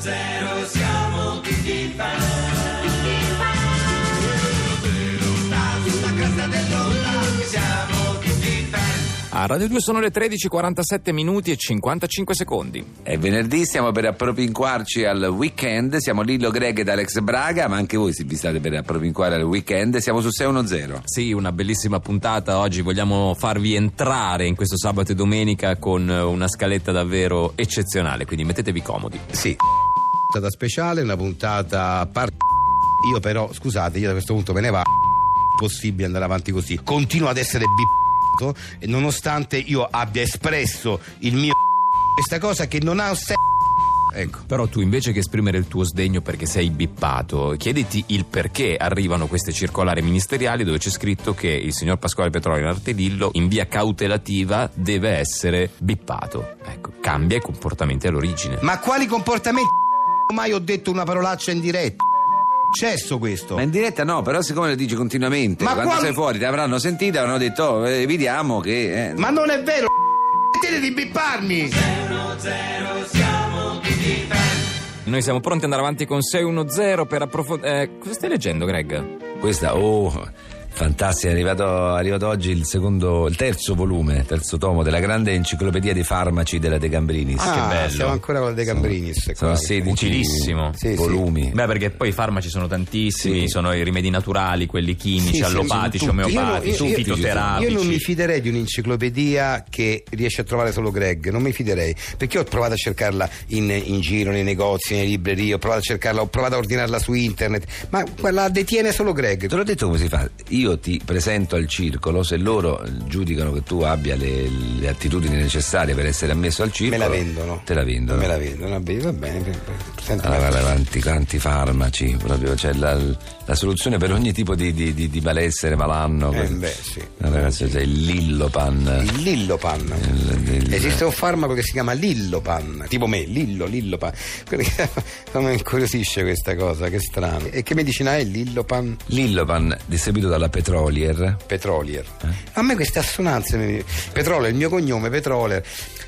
siamo tutti fan. Sulla cresta dell'onda siamo tutti fan. A Radio 2 sono le 13, 47 minuti e 55 secondi. È venerdì, stiamo per appropinquarci al weekend. Siamo Lillo Greg ed Alex Braga, ma anche voi vi state per appropinquare al weekend. Siamo su 610. Sì, una bellissima puntata. Oggi vogliamo farvi entrare in questo sabato e domenica con una scaletta davvero eccezionale, quindi mettetevi comodi. Sì. Puntata speciale, una puntata par... Io però, scusate, io da questo punto me ne va. Possibile andare avanti così. Continuo ad essere bippato e nonostante io abbia espresso il mio questa cosa che non ha senso. Ecco. Però tu invece che esprimere il tuo sdegno perché sei bippato, chiediti il perché arrivano queste circolari ministeriali dove c'è scritto che il signor Pasquale Petrolio Artedillo in via cautelativa deve essere bippato. Ecco, cambia i comportamenti all'origine. Ma quali comportamenti? Mai ho detto una parolaccia in diretta. Cesso questo. Ma in diretta no, però siccome lo dici continuamente, Ma quando qual- sei fuori ti avranno sentito e avranno detto, oh, eh, vediamo che... eh, Ma non è vero. Smettete di bipparmi. Noi siamo pronti ad andare avanti con 610 per approfondire. Eh, cosa stai leggendo, Greg? Questa, oh, fantastica, è arrivato, è arrivato oggi il secondo, il terzo volume, terzo tomo della grande enciclopedia dei farmaci della De Gambrinis. Ah, bello. Siamo ancora con De Gambrinis. Sono qua. 16 Utilissimo. Sì, sì. volumi. Beh, perché poi i farmaci sono tantissimi, Sì. sono i rimedi naturali, quelli chimici, Sì, sì, allopatici, sono tutti. omeopatici, io- fitoterapici. Io non mi fiderei di un'enciclopedia che riesce a trovare solo Greg, non mi fiderei, perché ho provato a cercarla in, in giro, nei negozi, nelle librerie, ho provato a cercarla, ho provato a ordinarla su internet, ma la detiene solo Greg. Te l'ho detto come si fa, io ti presento al circolo, se loro giudicano che tu abbia le, le attitudini necessarie per essere ammesso al Me circolo, la vendono. Te la vendono. Me la vendono, vabbè, va bene. va bene. Avanti, quanti farmaci, proprio, c'è la, la soluzione per ogni tipo di, di, di, di malessere, malanno. Eh, beh, sì. Allora, c'è c'è il Lillopan. Il Lillopan. Il- il- Esiste un farmaco che si chiama Lillopan, tipo me, Lillo, Lillopan. Mi incuriosisce questa cosa, che strano. E che medicina è Lillopan? Lillopan, distribuito dalla Petrolier. Petrolier. A me queste assonanze, mi- Petrolier, il mio cognome, Petrolier.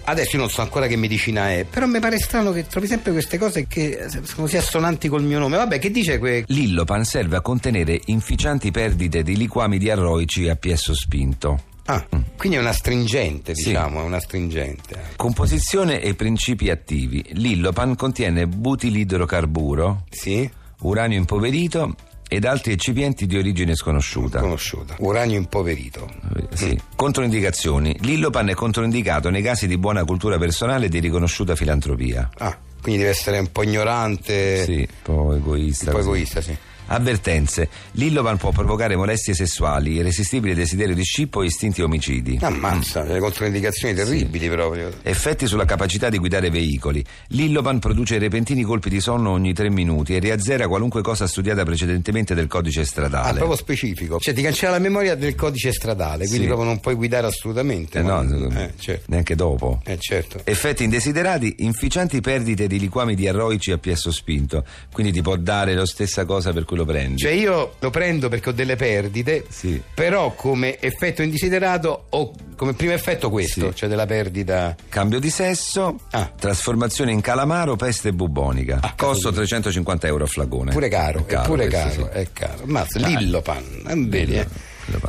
Adesso io non so ancora che medicina è, però mi pare strano che trovi sempre queste cose che sono così assonanti col mio nome. Vabbè, che dice que... Lillopan serve a contenere inficianti perdite di liquami diarroici a piesso spinto. Ah, quindi è una stringente, Sì. diciamo, è una stringente. Composizione e principi attivi. Lillopan contiene butilidrocarburo, Sì? uranio impoverito ed altri eccipienti di origine sconosciuta. Conosciuta. Uranio impoverito. Eh, Sì. Controindicazioni. L'Illopan è controindicato nei casi di buona cultura personale e di riconosciuta filantropia. Ah, quindi deve essere un po' ignorante, Sì, un po' egoista. un po' egoista, sì. Avvertenze. L'Illopan può provocare molestie sessuali, irresistibile desiderio di scippo e istinti omicidi. Ammazza, delle controindicazioni terribili proprio. Effetti sulla capacità di guidare veicoli. L'Illopan produce repentini colpi di sonno ogni tre minuti e riazzera qualunque cosa studiata precedentemente del codice Ah, stradale. proprio specifico. Cioè ti cancella la memoria del codice stradale, quindi Sì. proprio non puoi guidare assolutamente. Eh, ma- no, eh, certo. neanche dopo. Eh, certo. Effetti indesiderati, inficianti perdite di liquami diarroici a piesso spinto. Quindi ti può dare la stessa cosa per cui lo prendi. Cioè io lo prendo perché ho delle perdite, Sì. però come effetto indesiderato ho come primo effetto questo, Sì. cioè della perdita. Cambio di sesso, Ah. trasformazione in calamaro, peste bubonica. Costo 350 euro a flagone. Pure caro, È è pure caro, sì. è caro. Mazza, Lillopan, vedi, eh.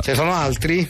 Ne sono altri?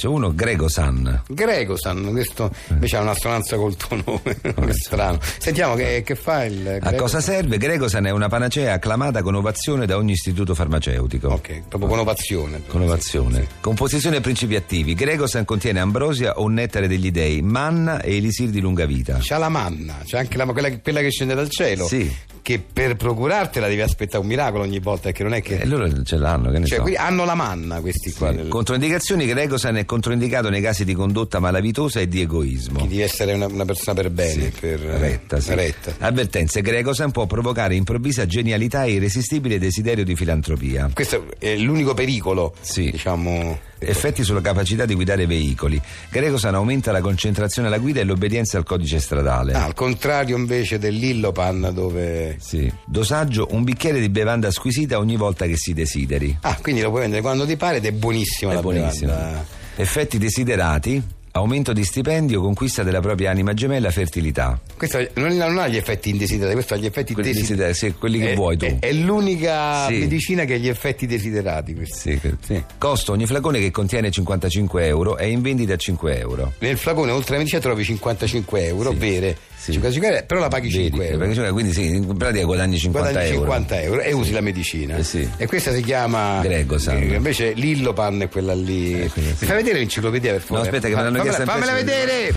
C'è uno, Gregosan. Gregosan, questo invece ha un'assonanza col tuo nome, che strano. Sentiamo che, che fa il A Gregosan? cosa serve? Gregosan è una panacea acclamata con ovazione da ogni istituto farmaceutico. Ok, proprio con ovazione. Con ovazione. Sì. Composizione e principi attivi. Gregosan contiene ambrosia o nettare degli dei, manna e elisir di lunga vita. C'ha la manna, c'è anche la, quella, quella che scende dal cielo. Sì. Che per procurartela devi aspettare un miracolo ogni volta, perché non è che. E loro ce l'hanno, che ne Cioè, so. hanno la manna questi qua. del- Controindicazioni, Gregosan è controindicato nei casi di condotta malavitosa e di egoismo. Devi essere una, una persona per bene, per Retta, sì. retta. Avvertenze, Gregosan può provocare improvvisa genialità e irresistibile desiderio di filantropia. Questo è l'unico pericolo, Sì. diciamo. Effetti sulla capacità di guidare veicoli. Gregosan aumenta la concentrazione alla guida e l'obbedienza al codice stradale. Ah, al contrario invece dell'Illopan dove... Sì. Dosaggio: un bicchiere di bevanda squisita ogni volta che si desideri. Ah, quindi lo puoi vendere quando ti pare ed è buonissima È la buonissimo. bevanda. Effetti desiderati: aumento di stipendio, conquista della propria anima gemella, fertilità. Questo non, non ha gli effetti indesiderati, questo ha gli effetti Quelli desiderati. sì, quelli che È- vuoi tu. È, è l'unica Sì. medicina che ha gli effetti desiderati. Sì, Sì. Costo ogni flacone che contiene 55 euro è in vendita a 5 euro. Nel flacone oltre la medicina trovi 55 euro, vere, Sì. 55 euro, però la paghi Vedi, 5 euro. perché cioè, quindi sì, in pratica guadagni 50 Guadagni euro. 50 euro e usi la medicina. Eh sì. E questa si chiama Gregosan. eh, Invece Lillopan è quella lì. Eh. Mi fai vedere l'enciclopedia per favore? No, aspetta, che me l'hanno Fammela- chiesto Fammela vedere!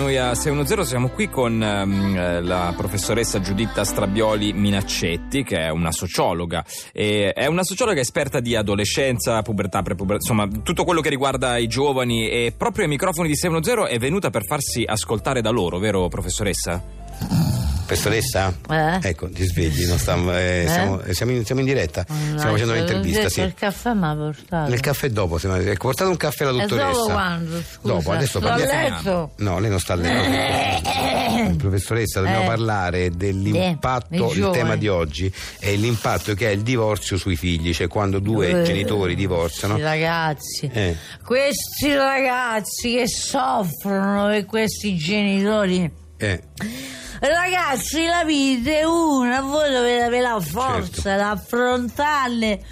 Noi a 610 siamo qui con ehm, eh, la professoressa Giuditta Strabioli Minaccetti, che è una sociologa. E è una sociologa esperta di adolescenza, pubertà, prepubertà, insomma, tutto quello che riguarda i giovani. E proprio ai microfoni di 610 è venuta per farsi ascoltare da loro, vero professoressa? Professoressa? Eh? Ecco, ti svegli, non stiamo, eh, siamo, eh, siamo in, siamo in diretta, stiamo facendo un'intervista. Sì. Il caffè mi ha portato. Nel caffè dopo, se mi- ecco, portate un caffè alla E dottoressa. dopo quando? Scusa. Dopo, adesso parliamo. letto. No, lei non sta a letto. Professoressa, dobbiamo Eh. parlare dell'impatto. Eh, il tema di oggi è l'impatto che ha il divorzio sui figli, cioè quando due Eh, genitori divorziano. Questi ragazzi, Eh. questi ragazzi che soffrono per questi genitori. Eh, Ragazzi, la vita è una, voi dovete avere la forza Certo. di affrontarle.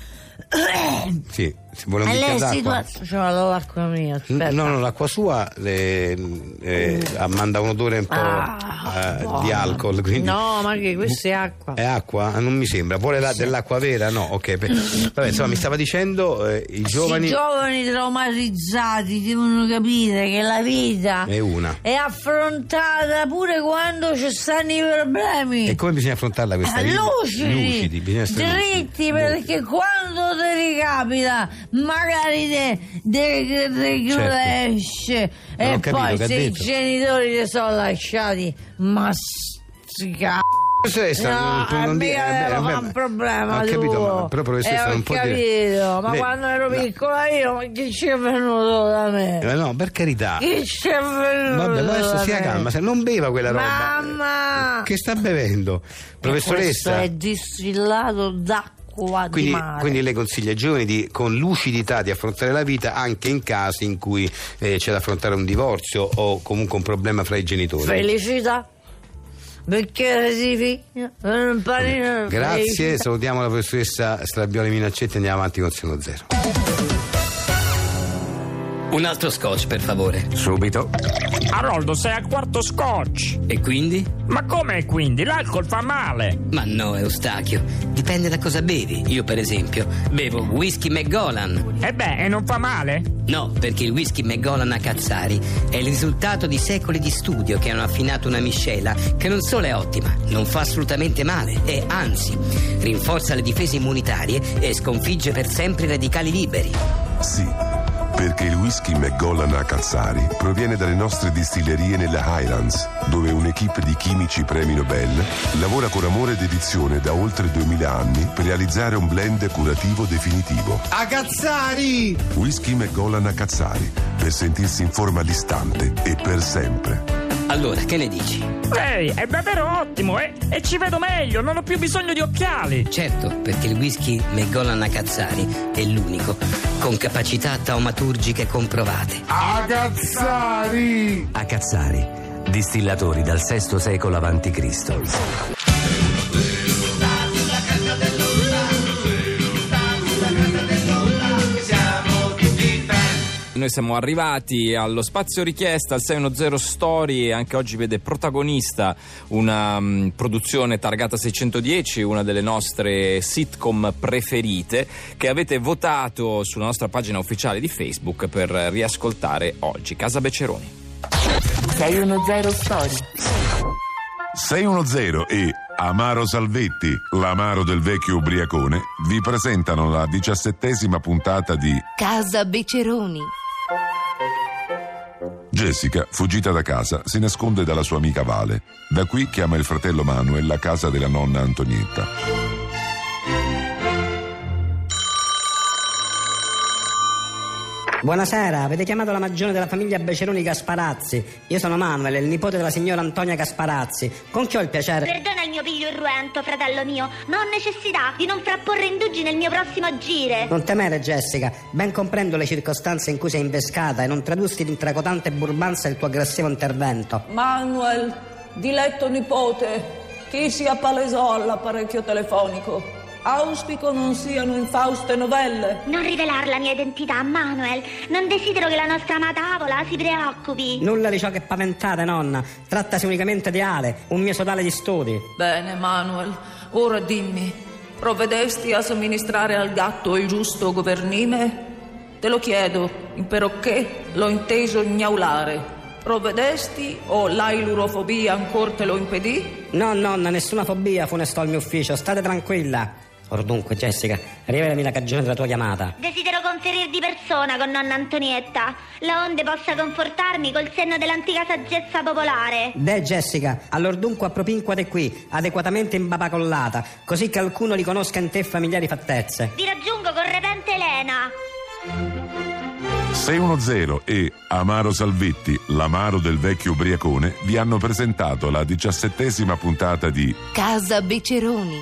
sì, si vuole un E bicchiere le d'acqua? C'ho la l'acqua mia, aspetta. No, no, l'acqua sua eh, eh, manda un odore un po' Ah, eh, buona. di alcol. Quindi... No, ma che questa è acqua. È acqua? Ah, Non mi sembra. Vuole la- dell'acqua vera? No, ok. per- Vabbè, insomma, mi stava dicendo eh, i giovani. I giovani traumatizzati devono capire che la vita È una. è affrontata pure quando ci stanno i problemi. E come bisogna affrontarla questa Ah, vita? lucidi, Lucidi, bisogna essere dritti lucidi. perché quando ti ricapita magari te, te, te cresce Non ho e capito poi che ha se i detto. genitori ti sono lasciati ma sti c***o Professoressa, No, non, non dire- eh, beh, un problema Ho capito, tuo. ma, però professoressa Eh, ho non può capito, dire. ma Lei- quando ero no. piccola io, ma chi ci è venuto da me? Eh, no, per carità. Chi ci è venuto Vabbè, ma da adesso sia me? calma, se non beva quella roba. Mamma! Che sta bevendo? Questo Professoressa. è distillato d'acqua Quindi, di mare. quindi lei consiglia ai giovani di, con lucidità di affrontare la vita anche in casi in cui eh, c'è da affrontare un divorzio o comunque un problema fra i genitori. Felicità. Si figlia? Per un panino. Grazie, salutiamo la professoressa Strabioli Minaccetti e andiamo avanti con Seno Zero. Un altro scotch, per favore. Subito. Aroldo, sei al quarto scotch. E quindi? Ma come quindi? L'alcol fa male. Ma no, Eustachio. Dipende da cosa bevi. Io, per esempio, bevo whisky McGolan. E beh, e non fa male? No, perché il whisky McGolan a Cazzari è il risultato di secoli di studio che hanno affinato una miscela che non solo è ottima, non fa assolutamente male e anzi rinforza le difese immunitarie e sconfigge per sempre i radicali liberi. Sì, perché il whisky McGollan a Cazzari proviene dalle nostre distillerie nelle Highlands, dove un'equipe di chimici premi Nobel lavora con amore ed dedizione da oltre 2000 anni per realizzare un blend curativo definitivo. A Cazzari! Whisky McGollan a Cazzari, per sentirsi in forma all'istante e per sempre. Allora, che ne dici? Ehi, è davvero ottimo, eh? E ci vedo meglio, non ho più bisogno di occhiali. Certo, perché il whisky McGolan a Cazzari è l'unico con capacità taumaturgiche comprovate. A Cazzari! A Cazzari, distillatori dal VI secolo a.C. Noi siamo arrivati allo spazio richiesta al 610 Story e anche oggi vede protagonista una mm, produzione targata 610, una delle nostre sitcom preferite che avete votato sulla nostra pagina ufficiale di Facebook per riascoltare oggi. Casa Beceroni. 610 Story. 610 e Amaro Salvetti, l'amaro del vecchio ubriacone, vi presentano la diciassettesima puntata di Casa Beceroni. Jessica, fuggita da casa, si nasconde dalla sua amica Vale. Da qui chiama il fratello Manuel la casa della nonna Antonietta. Buonasera, avete chiamato la magione della famiglia Beceroni Gasparazzi. Io sono Manuel, il nipote della signora Antonia Gasparazzi. Con chi ho il piacere? Perdona il mio piglio irruento, fratello mio, ma ho necessità di non frapporre indugi nel mio prossimo agire. Non temere, Jessica. Ben comprendo le circostanze in cui sei invescata e non tradursi in tracotante burbanza il tuo aggressivo intervento. Manuel, diletto nipote, chi si appalesò all'apparecchio telefonico? Auspico non siano infauste novelle. Non rivelar la mia identità, Manuel. Non desidero che la nostra amata Avola si preoccupi. Nulla di ciò che paventate, nonna. Trattasi unicamente di Ale, un mio sodale di studi. Bene, Manuel, ora dimmi, provvedesti a somministrare al gatto il giusto governime? Te lo chiedo, imperocché l'ho inteso gnaulare. Provvedesti o l'ailurofobia ancor te lo impedì? No, nonna, nessuna fobia funestò il mio ufficio, state tranquilla. Or dunque, Jessica, rivelami la cagione della tua chiamata. Desidero conferir di persona con nonna Antonietta, la onde possa confortarmi col senno dell'antica saggezza popolare. De Jessica, allora dunque appropinquate qui, adeguatamente imbabacollata, così che alcuno riconosca in te familiari fattezze. Vi raggiungo con repente Elena. 610 e Amaro Salvetti, l'amaro del vecchio ubriacone, vi hanno presentato la diciassettesima puntata di Casa Beceroni.